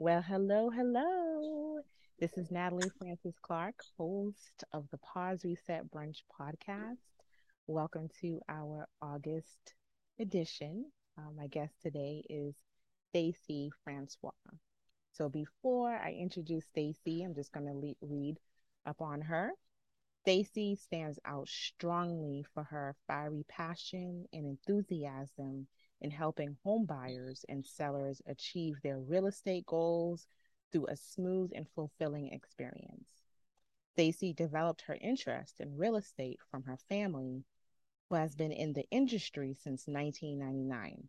Well, hello, hello. This is Natalie Francis Clark, host of the Pause Reset Brunch podcast. Welcome to our August edition. Uh, my guest today is Stacy Francois. So before I introduce Stacy, I'm just going to le- read up on her. Stacy stands out strongly for her fiery passion and enthusiasm in helping home buyers and sellers achieve their real estate goals through a smooth and fulfilling experience. Stacy developed her interest in real estate from her family, who has been in the industry since 1999.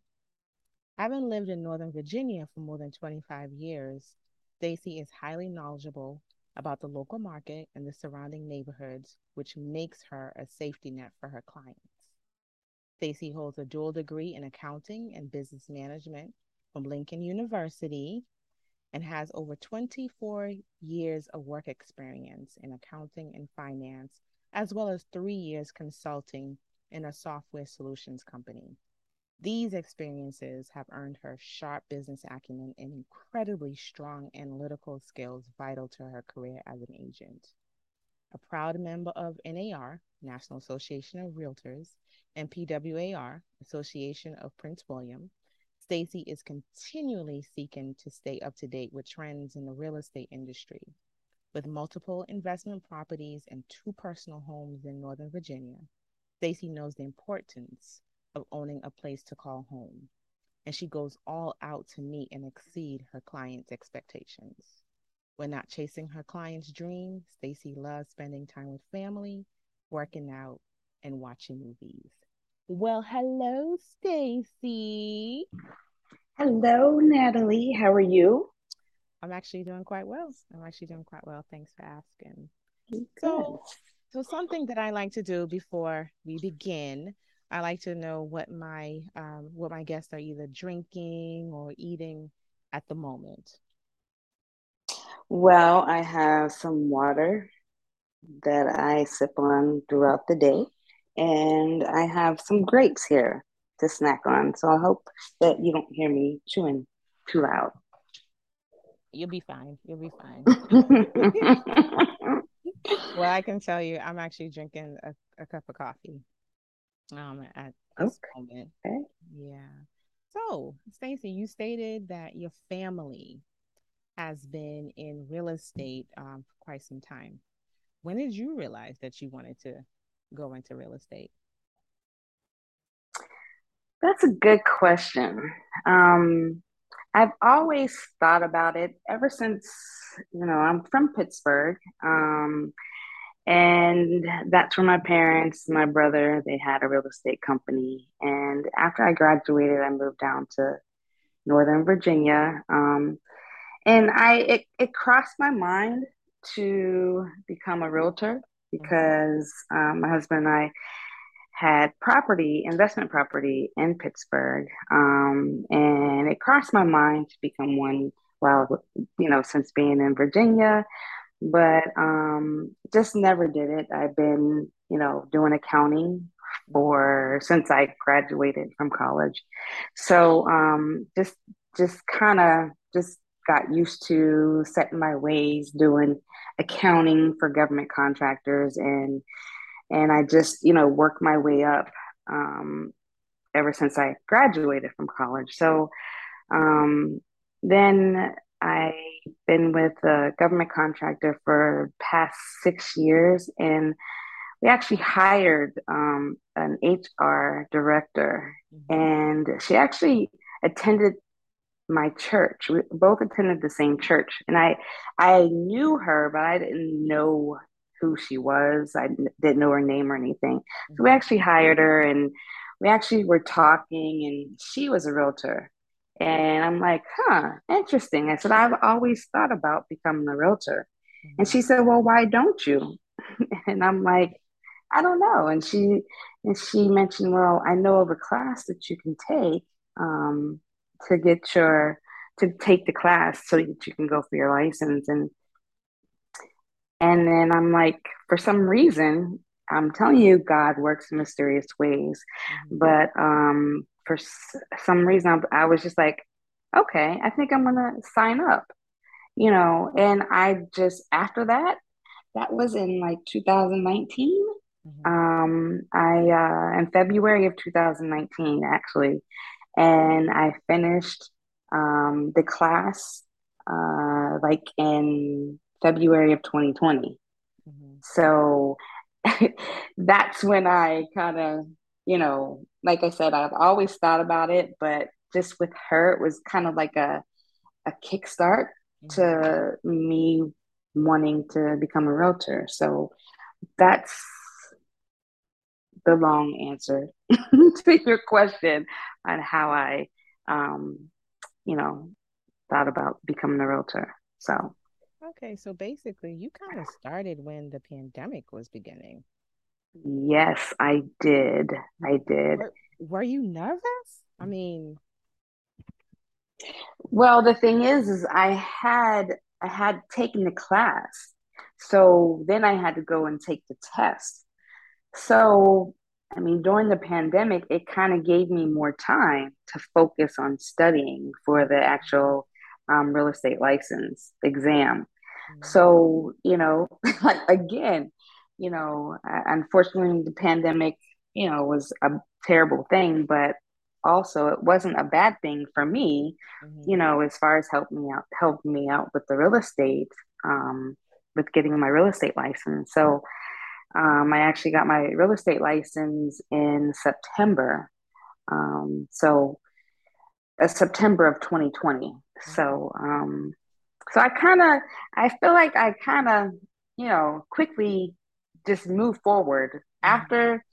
Having lived in Northern Virginia for more than 25 years, Stacy is highly knowledgeable about the local market and the surrounding neighborhoods, which makes her a safety net for her clients. Stacy holds a dual degree in accounting and business management from Lincoln University and has over 24 years of work experience in accounting and finance, as well as three years consulting in a software solutions company. These experiences have earned her sharp business acumen and incredibly strong analytical skills vital to her career as an agent. A proud member of NAR, National Association of Realtors, and PWAR, Association of Prince William, Stacy is continually seeking to stay up to date with trends in the real estate industry. With multiple investment properties and two personal homes in Northern Virginia, Stacy knows the importance of owning a place to call home, and she goes all out to meet and exceed her clients' expectations. When not chasing her clients' dreams, Stacy loves spending time with family, working out, and watching movies. Well, hello, Stacy. Hello, Natalie. How are you? I'm actually doing quite well. I'm actually doing quite well. Thanks for asking. Good. So, so something that I like to do before we begin I like to know what my um, what my guests are either drinking or eating at the moment. Well, I have some water that I sip on throughout the day, and I have some grapes here to snack on. So I hope that you don't hear me chewing too loud. You'll be fine. You'll be fine. well, I can tell you, I'm actually drinking a, a cup of coffee um at this okay. moment. Yeah. So, Stacy, you stated that your family has been in real estate um, for quite some time. When did you realize that you wanted to go into real estate? That's a good question. Um, I've always thought about it ever since, you know, I'm from Pittsburgh. Um, and that's where my parents, my brother, they had a real estate company. And after I graduated, I moved down to Northern Virginia. Um, and I it, it crossed my mind to become a realtor because um, my husband and I had property, investment property in Pittsburgh. Um, and it crossed my mind to become one Well, you know, since being in Virginia but um, just never did it. I've been, you know, doing accounting for since I graduated from college. So um, just just kind of just got used to setting my ways doing accounting for government contractors and and I just you know worked my way up um, ever since I graduated from college. So um, then I've been with a government contractor for past six years, and we actually hired um, an HR director, mm-hmm. and she actually attended my church. We both attended the same church, and I I knew her, but I didn't know who she was. I didn't know her name or anything. So we mm-hmm. actually hired her, and we actually were talking, and she was a realtor. And I'm like, huh, interesting. I said, I've always thought about becoming a realtor. And she said, Well, why don't you? and I'm like, I don't know. And she and she mentioned, Well, I know of a class that you can take um, to get your to take the class so that you can go for your license. And and then I'm like, for some reason, I'm telling you, God works in mysterious ways. Mm-hmm. But um, for some reason, I was just like, okay, I think I'm gonna sign up. you know, and I just, after that, that was in like 2019. Mm-hmm. Um, I, uh, in February of 2019, actually, and I finished um, the class uh, like in February of 2020. Mm-hmm. So that's when I kind of, you know, like I said, I've always thought about it, but just with her, it was kind of like a a kickstart mm-hmm. to me wanting to become a realtor. So that's the long answer to your question on how I, um, you know, thought about becoming a realtor. So, okay, so basically, you kind of started when the pandemic was beginning. Yes, I did. I did. Were, were you nervous? I mean, well, the thing is, is I had I had taken the class, so then I had to go and take the test. So, I mean, during the pandemic, it kind of gave me more time to focus on studying for the actual um, real estate license exam. Mm-hmm. So, you know, like again, you know, unfortunately, the pandemic, you know, was a terrible thing, but also it wasn't a bad thing for me, mm-hmm. you know, as far as helping me out, helping me out with the real estate, um, with getting my real estate license. So, um, I actually got my real estate license in September. Um, so, uh, September of 2020. Mm-hmm. So, um, so I kind of, I feel like I kind of, you know, quickly just move forward mm-hmm. after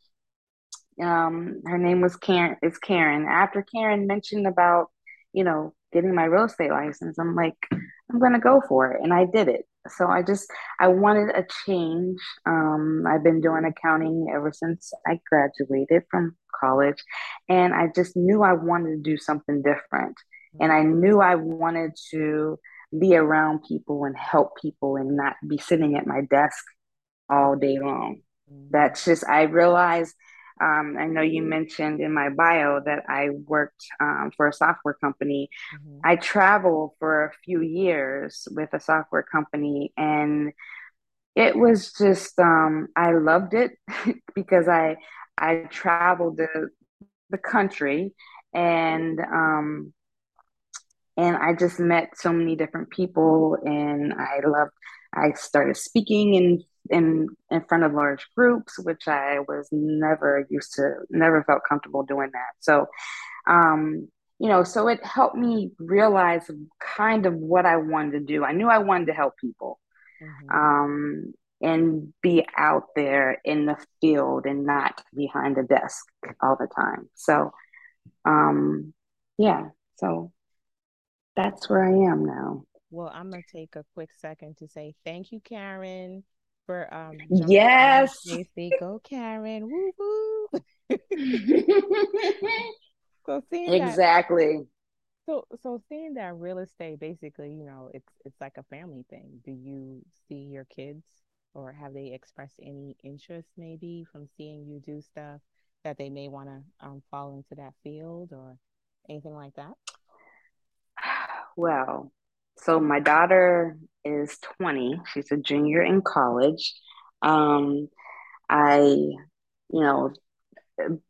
um her name was Karen is Karen after Karen mentioned about you know getting my real estate license I'm like I'm gonna go for it and I did it so I just I wanted a change um I've been doing accounting ever since I graduated from college and I just knew I wanted to do something different and I knew I wanted to be around people and help people and not be sitting at my desk all day long. Mm-hmm. That's just, I realized, um, I know you mentioned in my bio that I worked um, for a software company. Mm-hmm. I traveled for a few years with a software company and it was just, um, I loved it because I, I traveled the, the country and, um, and I just met so many different people and I loved I started speaking in in in front of large groups, which I was never used to, never felt comfortable doing that. So, um, you know, so it helped me realize kind of what I wanted to do. I knew I wanted to help people, mm-hmm. um, and be out there in the field and not behind a desk all the time. So, um, yeah, so that's where I am now. Well, I'm gonna take a quick second to say thank you, Karen, for um yes Stacy. Go Karen. Woo woo. so seeing exactly. That, so so seeing that real estate basically, you know, it's it's like a family thing. Do you see your kids or have they expressed any interest maybe from seeing you do stuff that they may want to um, fall into that field or anything like that? Well, so my daughter is 20. She's a junior in college. Um, I, you know,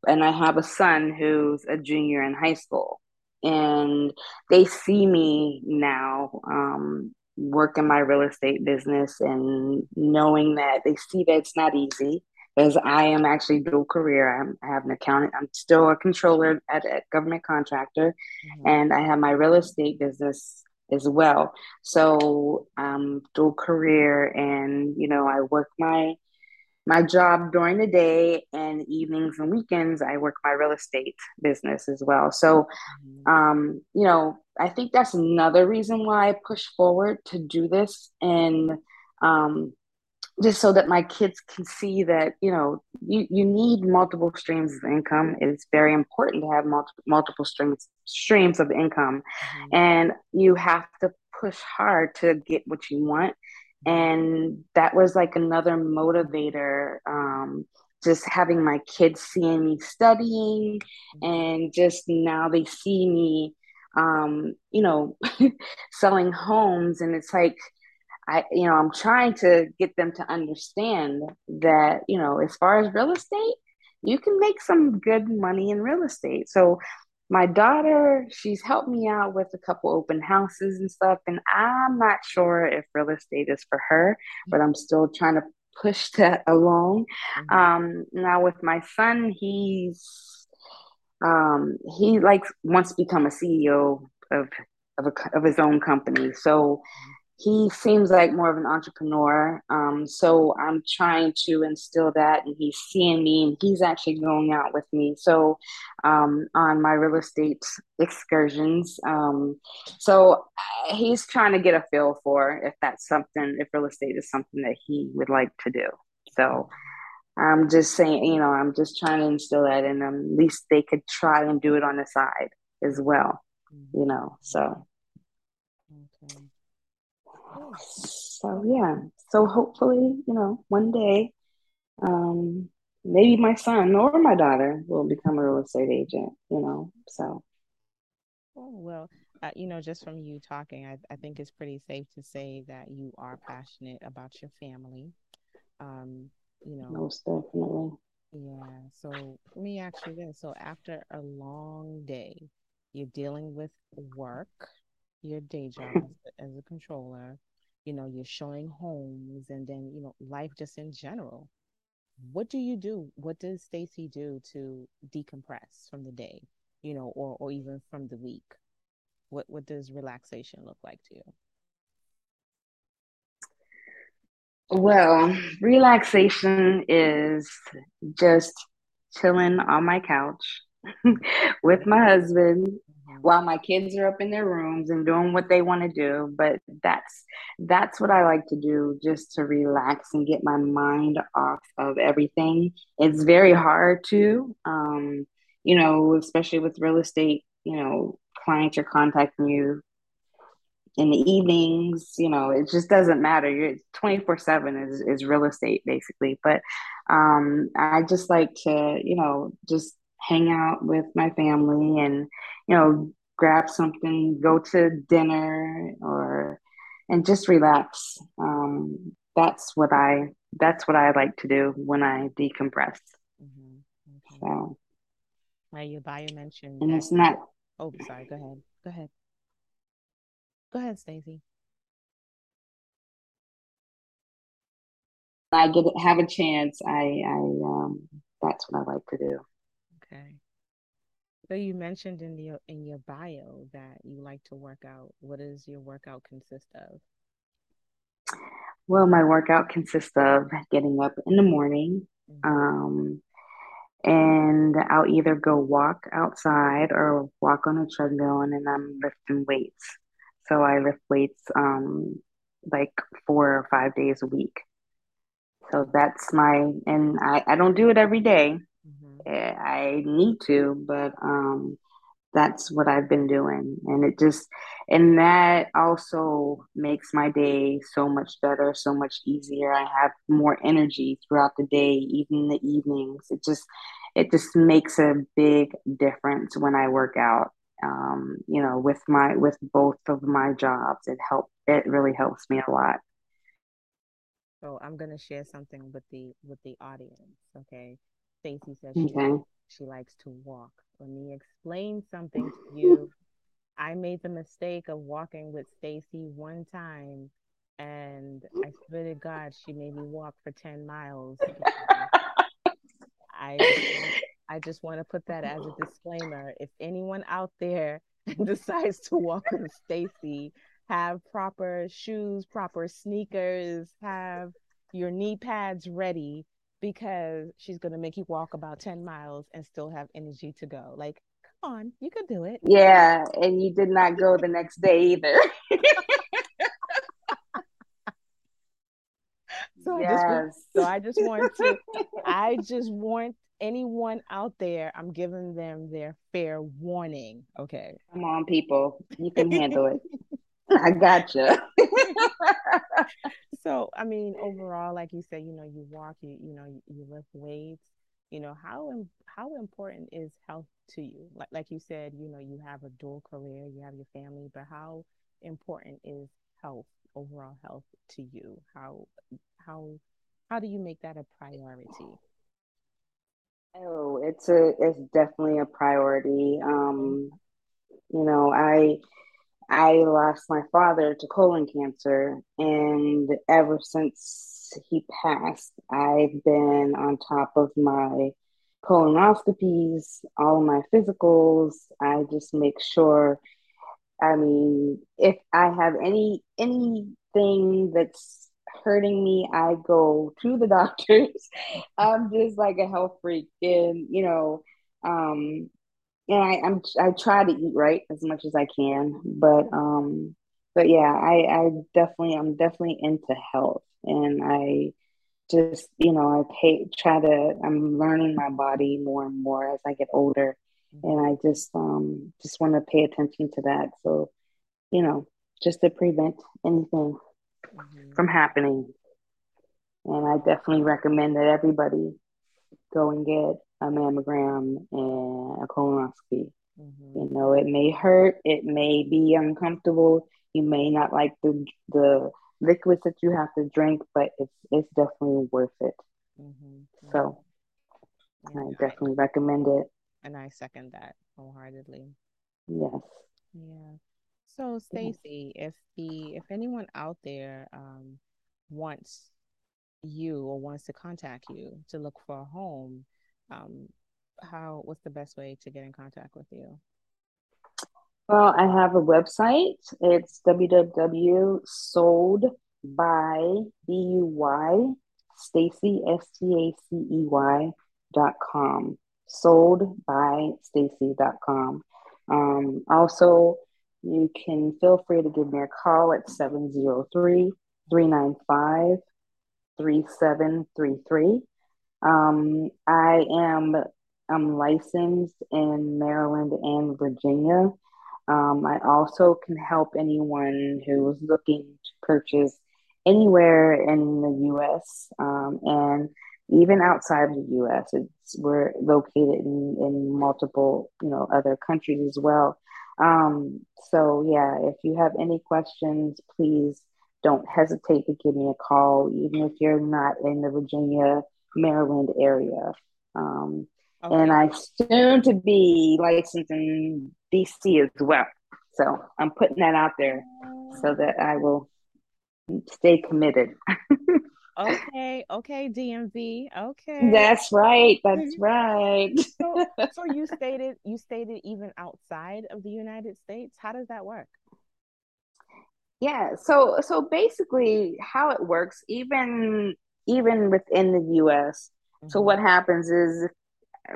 and I have a son who's a junior in high school. And they see me now um, work in my real estate business and knowing that they see that it's not easy because I am actually dual career. I'm, i have an accountant. I'm still a controller at a government contractor, mm-hmm. and I have my real estate business as well. So um, dual career, and you know, I work my my job during the day and evenings and weekends. I work my real estate business as well. So, mm-hmm. um, you know, I think that's another reason why I push forward to do this and um, just so that my kids can see that you know you, you need multiple streams of income it's very important to have multiple multiple streams streams of income mm-hmm. and you have to push hard to get what you want and that was like another motivator um, just having my kids seeing me studying mm-hmm. and just now they see me um, you know, selling homes. And it's like, I, you know, I'm trying to get them to understand that, you know, as far as real estate, you can make some good money in real estate. So my daughter, she's helped me out with a couple open houses and stuff. And I'm not sure if real estate is for her, but I'm still trying to push that along. Mm-hmm. Um, now with my son, he's um, he likes wants to become a CEO of of, a, of his own company. So he seems like more of an entrepreneur. Um, so I'm trying to instill that, and he's seeing me, and he's actually going out with me. So um, on my real estate excursions, um, so uh, he's trying to get a feel for if that's something, if real estate is something that he would like to do. So I'm just saying, you know, I'm just trying to instill that them. At least they could try and do it on the side as well, you know. So. So yeah. So hopefully, you know, one day, um, maybe my son or my daughter will become a real estate agent. You know, so. Oh, well, uh, you know, just from you talking, I, I think it's pretty safe to say that you are passionate about your family. Um, you know, most definitely. Yeah. So let me ask you this. So after a long day, you're dealing with work, your day job as, as a controller, you know, you're showing homes and then, you know, life just in general. What do you do? What does Stacy do to decompress from the day, you know, or or even from the week? What what does relaxation look like to you? Well, relaxation is just chilling on my couch with my husband. While my kids are up in their rooms and doing what they want to do but that's that's what i like to do just to relax and get my mind off of everything it's very hard to um, you know especially with real estate you know clients are contacting you in the evenings, you know, it just doesn't matter. You're 24 seven is, is real estate basically. But um, I just like to, you know, just hang out with my family and, you know, grab something, go to dinner or, and just relax. Um, that's what I, that's what I like to do when I decompress. Mm-hmm. Okay. So. Well, your bio mentioned. And that, it's not. Oh, sorry. Go ahead. Go ahead. Go ahead, Stacy. I get have a chance. I I um that's what I like to do. Okay. So you mentioned in your in your bio that you like to work out. What does your workout consist of? Well, my workout consists of getting up in the morning, mm-hmm. um, and I'll either go walk outside or walk on a treadmill, and then I'm lifting weights. So I lift weights um, like four or five days a week. So that's my, and I, I don't do it every day. I need to, but um, that's what I've been doing. And it just, and that also makes my day so much better, so much easier. I have more energy throughout the day, even the evenings. It just, it just makes a big difference when I work out um, you know, with my with both of my jobs. It help it really helps me a lot. So I'm gonna share something with the with the audience. Okay. Stacy says she, okay. she likes to walk. Let me explain something to you. I made the mistake of walking with Stacy one time and I swear to God she made me walk for 10 miles. I I just want to put that as a disclaimer. If anyone out there decides to walk with Stacy, have proper shoes, proper sneakers, have your knee pads ready because she's going to make you walk about 10 miles and still have energy to go. Like, come on, you could do it. Yeah, and you did not go the next day either. so yes. I just so I just want to I just want anyone out there, I'm giving them their fair warning. Okay. Come on, people. You can handle it. I gotcha. so, I mean, overall, like you said, you know, you walk, you you know, you, you lift weights. you know, how how important is health to you? Like like you said, you know, you have a dual career, you have your family, but how important is health, overall health to you? How how how do you make that a priority? Oh, it's a it's definitely a priority. Um, you know, I I lost my father to colon cancer, and ever since he passed, I've been on top of my colonoscopies, all my physicals. I just make sure. I mean, if I have any anything that's hurting me, I go to the doctors. I'm just like a health freak, and you know, um, and I, I'm I try to eat right as much as I can, but um, but yeah, I I definitely I'm definitely into health, and I just you know I pay try to I'm learning my body more and more as I get older, and I just um just want to pay attention to that. So, you know, just to prevent anything mm-hmm. from happening. And I definitely recommend that everybody go and get a mammogram and a colonoscopy. Mm-hmm. You know, it may hurt, it may be uncomfortable, you may not like the the liquids that you have to drink, but it's it's definitely worth it. Mm-hmm. So yeah, I definitely recommend it. And I second that wholeheartedly. Yes. Yeah. So Stacy, if the if anyone out there um, wants you or wants to contact you to look for a home, um, how what's the best way to get in contact with you? Well, I have a website. It's www.sold by B U Y Stacy S T A C E Y dot com. Sold by Stacy dot com. Um, also, you can feel free to give me a call at 703 395 3733. Um, I am I'm licensed in Maryland and Virginia. Um, I also can help anyone who's looking to purchase anywhere in the U.S. Um, and even outside the U.S. It's we're located in, in multiple you know other countries as well. Um, so yeah, if you have any questions, please don't hesitate to give me a call, even if you're not in the Virginia, Maryland area. Um, okay. And I soon to be licensed in DC as well. So I'm putting that out there so that I will stay committed. okay, okay, DMV. Okay. That's right. That's right. so, so you stated you stated even outside of the United States. How does that work? Yeah, so so basically how it works, even even within the US. Mm-hmm. So what happens is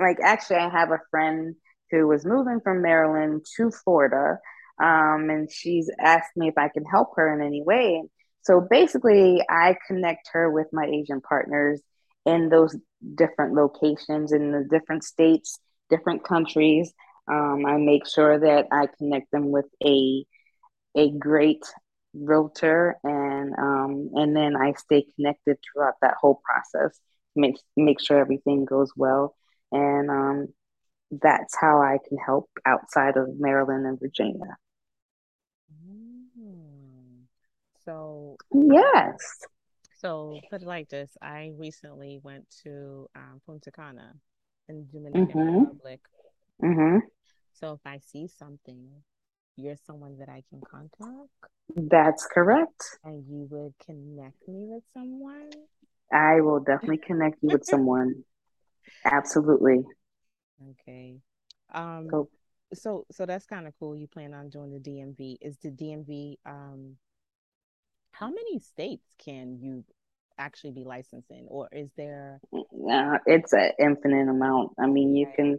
like actually I have a friend who was moving from Maryland to Florida. Um, and she's asked me if I can help her in any way. So basically, I connect her with my Asian partners in those different locations in the different states, different countries. Um, I make sure that I connect them with a a great realtor and um, and then I stay connected throughout that whole process make make sure everything goes well and um, that's how I can help outside of Maryland and Virginia. Mm. So yes. So put it like this: I recently went to um, Punta Cana in Dominican mm-hmm. Republic. Mm-hmm. So if I see something you're someone that I can contact? That's correct. And you would connect me with someone? I will definitely connect you with someone. Absolutely. Okay. Um cool. so so that's kind of cool. You plan on doing the DMV. Is the DMV um how many states can you actually be licensed in or is there uh, it's an infinite amount i mean you can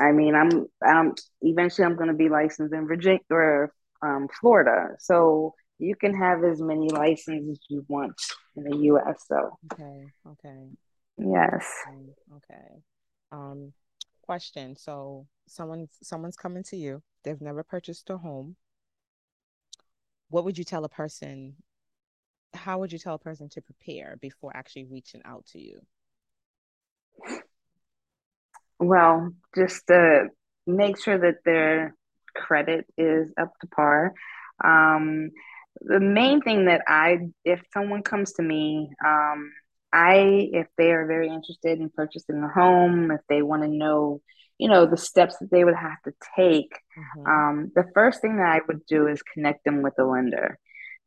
I mean, I'm um eventually I'm going to be licensed in Virginia or um, Florida, so you can have as many licenses as you want in the U.S. So okay, okay, yes, okay. Um, question: So someone someone's coming to you. They've never purchased a home. What would you tell a person? How would you tell a person to prepare before actually reaching out to you? Well, just to make sure that their credit is up to par. Um, the main thing that I, if someone comes to me, um, I, if they are very interested in purchasing a home, if they want to know, you know, the steps that they would have to take, Mm-hmm. um, the first thing that I would do is connect them with a lender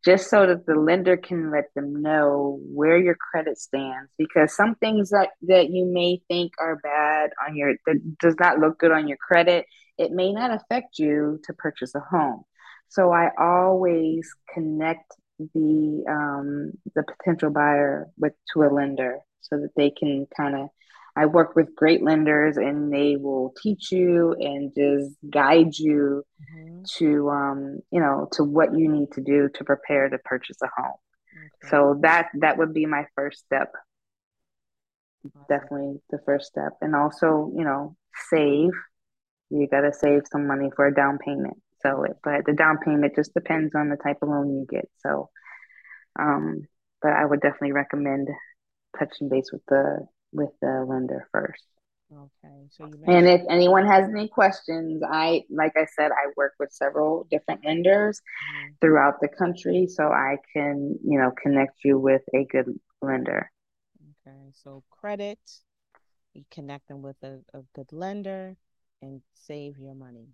just so that the lender can let them know where your credit stands because some things that that you may think are bad on your that does not look good on your credit it may not affect you to purchase a home. So i always connect the um the potential buyer with to a lender so that they can kind of i work with great lenders and they will teach you and just guide you Mm-hmm. to um, you know to what you need to do to prepare to purchase a home. Okay. So that that would be my first step, Awesome. definitely the first step, and also you know save. You got to save some money for a down payment. So, it, but the down payment just depends on the type of loan you get. So, um, but I would definitely recommend touching base with the with the lender first. Okay. So you And if anyone has any questions, I, like I said, I work with several different lenders Mhm. throughout the country, so I can, you know, connect you with a good lender. Okay. So credit, you connect them with a, a good lender and save your money.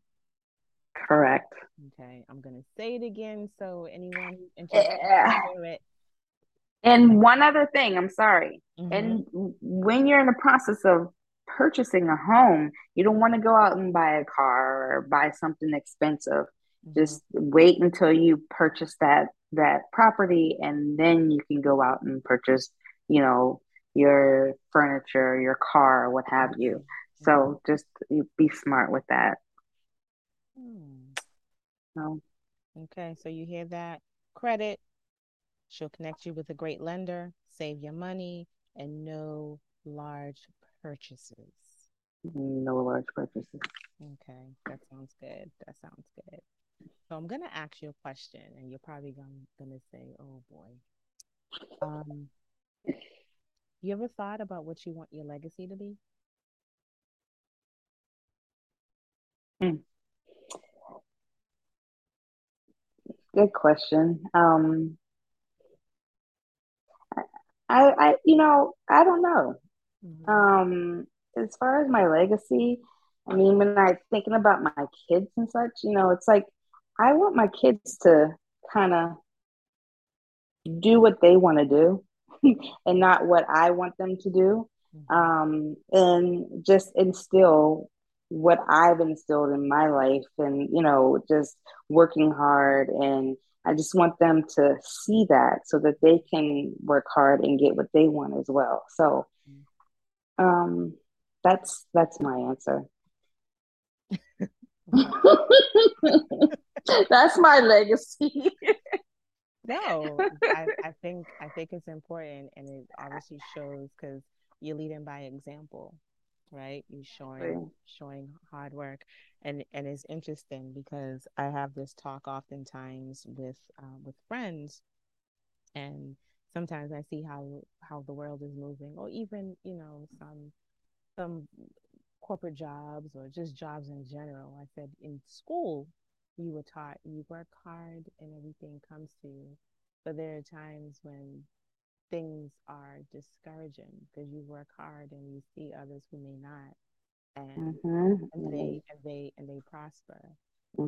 Correct. Okay. I'm gonna say it again so anyone interested can Yeah. hear it. And one other thing, I'm sorry. Mm-hmm. And when you're in the process of purchasing a home, you don't want to go out and buy a car or buy something expensive. Mm-hmm. Just wait until you purchase that that property and then you can go out and purchase, you know, your furniture, your car, what have you. Mm-hmm. So just be smart with that. Hmm. So, Okay. So you hear that? Credit, she'll connect you with a great lender, save your money, and no large purchases. no large purchases. Okay, that sounds good. That sounds good. So I'm gonna ask you a question, and you're probably gonna gonna say, "Oh boy." Um, you ever thought about what you want your legacy to be? Hmm. Good question. Um, I, I, you know, I don't know. Mm-hmm. Um, as far as my legacy, I mean, when I'm thinking about my kids and such, you know, it's like I want my kids to kind of do what they want to do and not what I want them to do. Mm-hmm. Um, and just instill what I've instilled in my life and, you know, just working hard. And I just want them to see that so that they can work hard and get what they want as well. So, um, that's that's my answer. That's my legacy. No, I, I think I think it's important, and it obviously shows because you're leading by example, right? You're showing showing hard work, and and it's interesting because I have this talk oftentimes with uh, with friends, and sometimes I see how how the world is moving, or even you know some some corporate jobs or just jobs in general. I said in school, you were taught you work hard and everything comes to you. But there are times when things are discouraging because you work hard and you see others who may not and mm-hmm. and they and they and they prosper.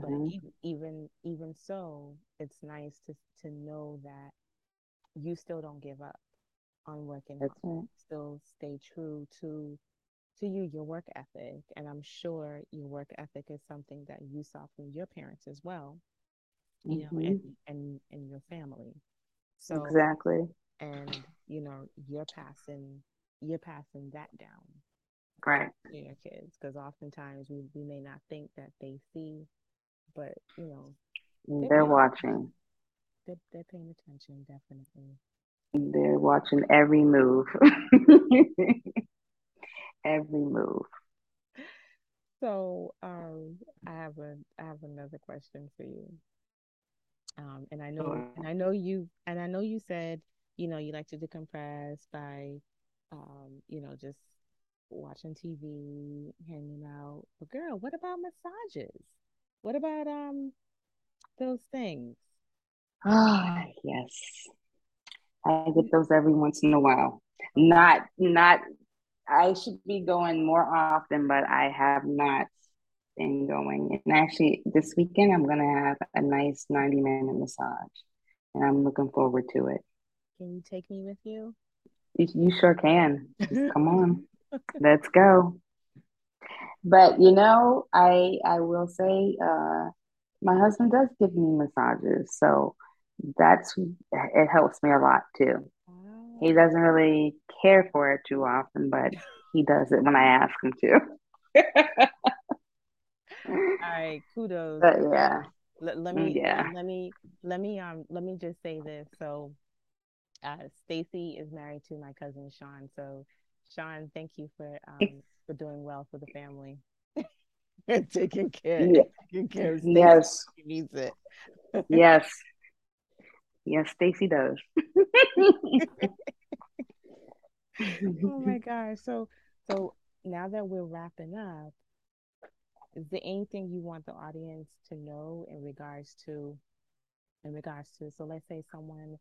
But Mm-hmm. even even even so, it's nice to to know that you still don't give up on working That's hard. right. Still stay true to to you your work ethic and i'm sure your work ethic is something that you saw from your parents as well you know and Mm-hmm. and and your family so Exactly. and you know you're passing you're passing that down Right. your kids because oftentimes we, we may not think that they see but you know they're They're watching. they're, they're paying attention definitely They're watching every move. every move. so um i have a i have another question for you Um, and I know, and I know you, and I know you said, you know, you like to decompress by, um, you know, just watching TV, hanging out. But girl, what about massages? What about um those things? Ah, yes. I get those every once in a while. Not not I should be going more often, but I have not been going. And actually this weekend I'm gonna have a nice 90 minute massage. And I'm looking forward to it. Can you take me with you? You, you sure can. Just come on. Let's go. But you know, I I will say uh my husband does give me massages, so that's it helps me a lot too. He doesn't really care for it too often, but he does it when I ask him to. all right, kudos, But yeah, Let, let me yeah. let me let me um let me just say this. So uh Stacy is married to my cousin Sean. So Sean, thank you for um for doing well for the family. And taking care Yeah. taking care of Stacy. Yes. She needs it. Yes. Yes, Stacy does. Oh my gosh. So so now that we're wrapping up, is there anything you want the audience to know in regards to in regards to so let's say someone,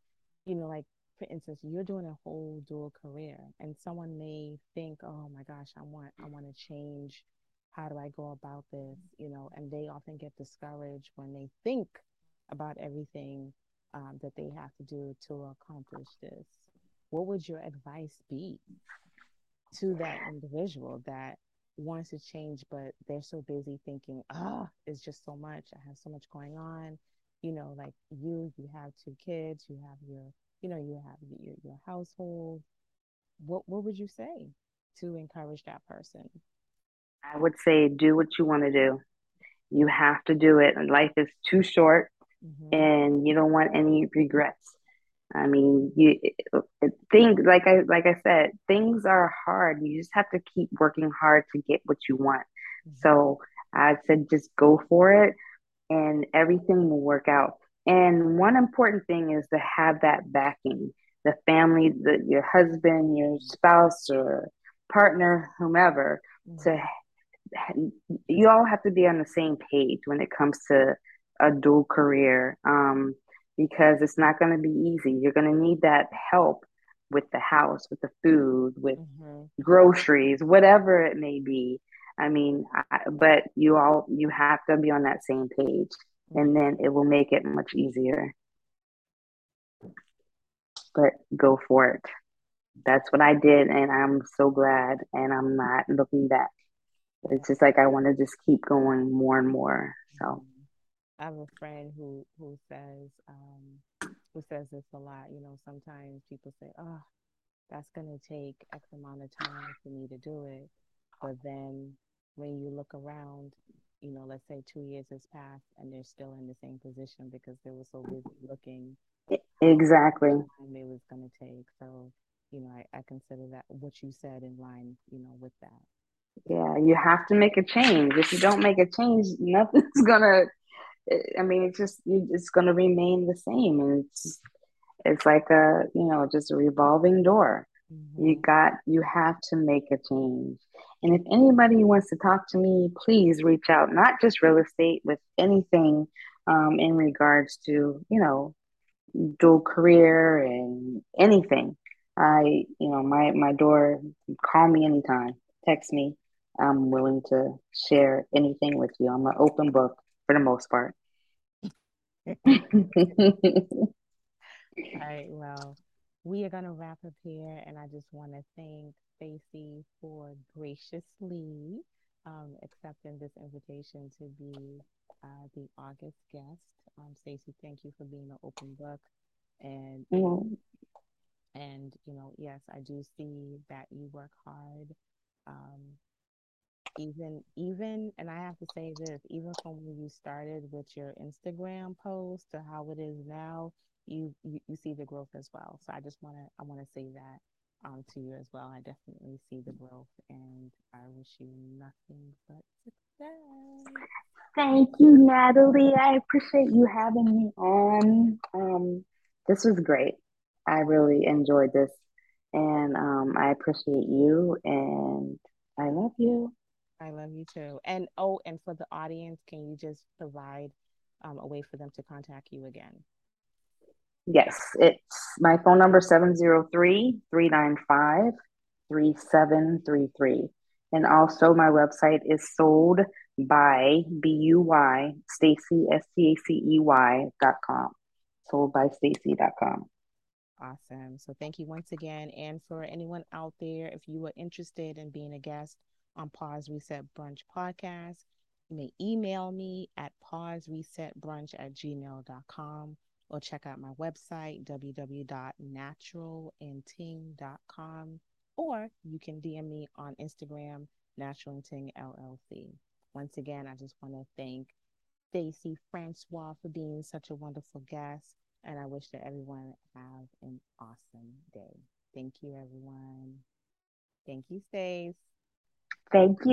you know, like for instance, you're doing a whole dual career and someone may think, oh my gosh, I want I want to change. How do I go about this? You know, and they often get discouraged when they think about everything um, that they have to do to accomplish this. What would your advice be to that individual that wants to change, but they're so busy thinking, ah, it's just so much. I have so much going on. You know, like you, you have two kids, you have your, you know, you have your, your household. What what would you say to encourage that person? I would say do what you want to do. You have to do it. Life is too short Mm-hmm. and you don't want any regrets. I mean, you things like I like I said, things are hard. You just have to keep working hard to get what you want. Mm-hmm. So I said just go for it and everything will work out. And one important thing is to have that backing, the family, the, your husband, your spouse or partner, whomever, to Mm-hmm. you all have to be on the same page when it comes to a dual career um, because it's not going to be easy. You're going to need that help with the house, with the food, with Mm-hmm. groceries, whatever it may be. I mean, I, but you all you have to be on that same page, and then it will make it much easier. But go for it. That's what I did, and I'm so glad, and I'm not looking back. It's just like I want to just keep going more and more. So. I have a friend who who says um who says this a lot. You know, sometimes people say, "Oh, that's going to take X amount of time for me to do it. But then when you look around, you know, let's say two years has passed and they're still in the same position because they were so busy looking exactly. time it was going to take. So, you know, I, I consider that what you said in line, you know, with that. Yeah, you have to make a change. If you don't make a change, nothing's gonna. I mean, it's just it's gonna remain the same, and it's it's like a you know just a revolving door. You Mm-hmm. got you have to make a change. And if anybody wants to talk to me, please reach out. Not just real estate, with anything um, in regards to you know dual career and anything. I, you know, my my door, call me anytime, text me. I'm willing to share anything with you. I'm an open book for the most part. All right, well, we are going to wrap up here, and I just want to thank Stacy for graciously um, accepting this invitation to be uh, the August guest. Um, Stacy, thank you for being an open book, and and you know, yes, I do see that you work hard. Um, even even and I have to say this, even from when you started with your Instagram post to how it is now, you you, you see the growth as well. So I just wanna I wanna say that um to you as well. I definitely see the growth and I wish you nothing but success. Thank you, Natalie. I appreciate you having me on. Um, this was great. I really enjoyed this, and um, I appreciate you. And I love you. I love you too. And oh, and for the audience, can you just provide um, a way for them to contact you again? Yes, it's my phone number 703 395 3733. And also my website is sold by B U Y Stacey S T A C E Y dot com. Sold by Stacey dot com. Awesome. So thank you once again. And for anyone out there, if you are interested in being a guest on Pause Reset Brunch podcast, you may email me at pauseresetbrunch at gmail.com or check out my website, www.naturalandting.com, or you can DM me on Instagram, Natural LLC. Once again, I just want to thank Stacey Francois for being such a wonderful guest, and I wish that everyone have an awesome day. Thank you, everyone. Thank you, Stace. Thank you.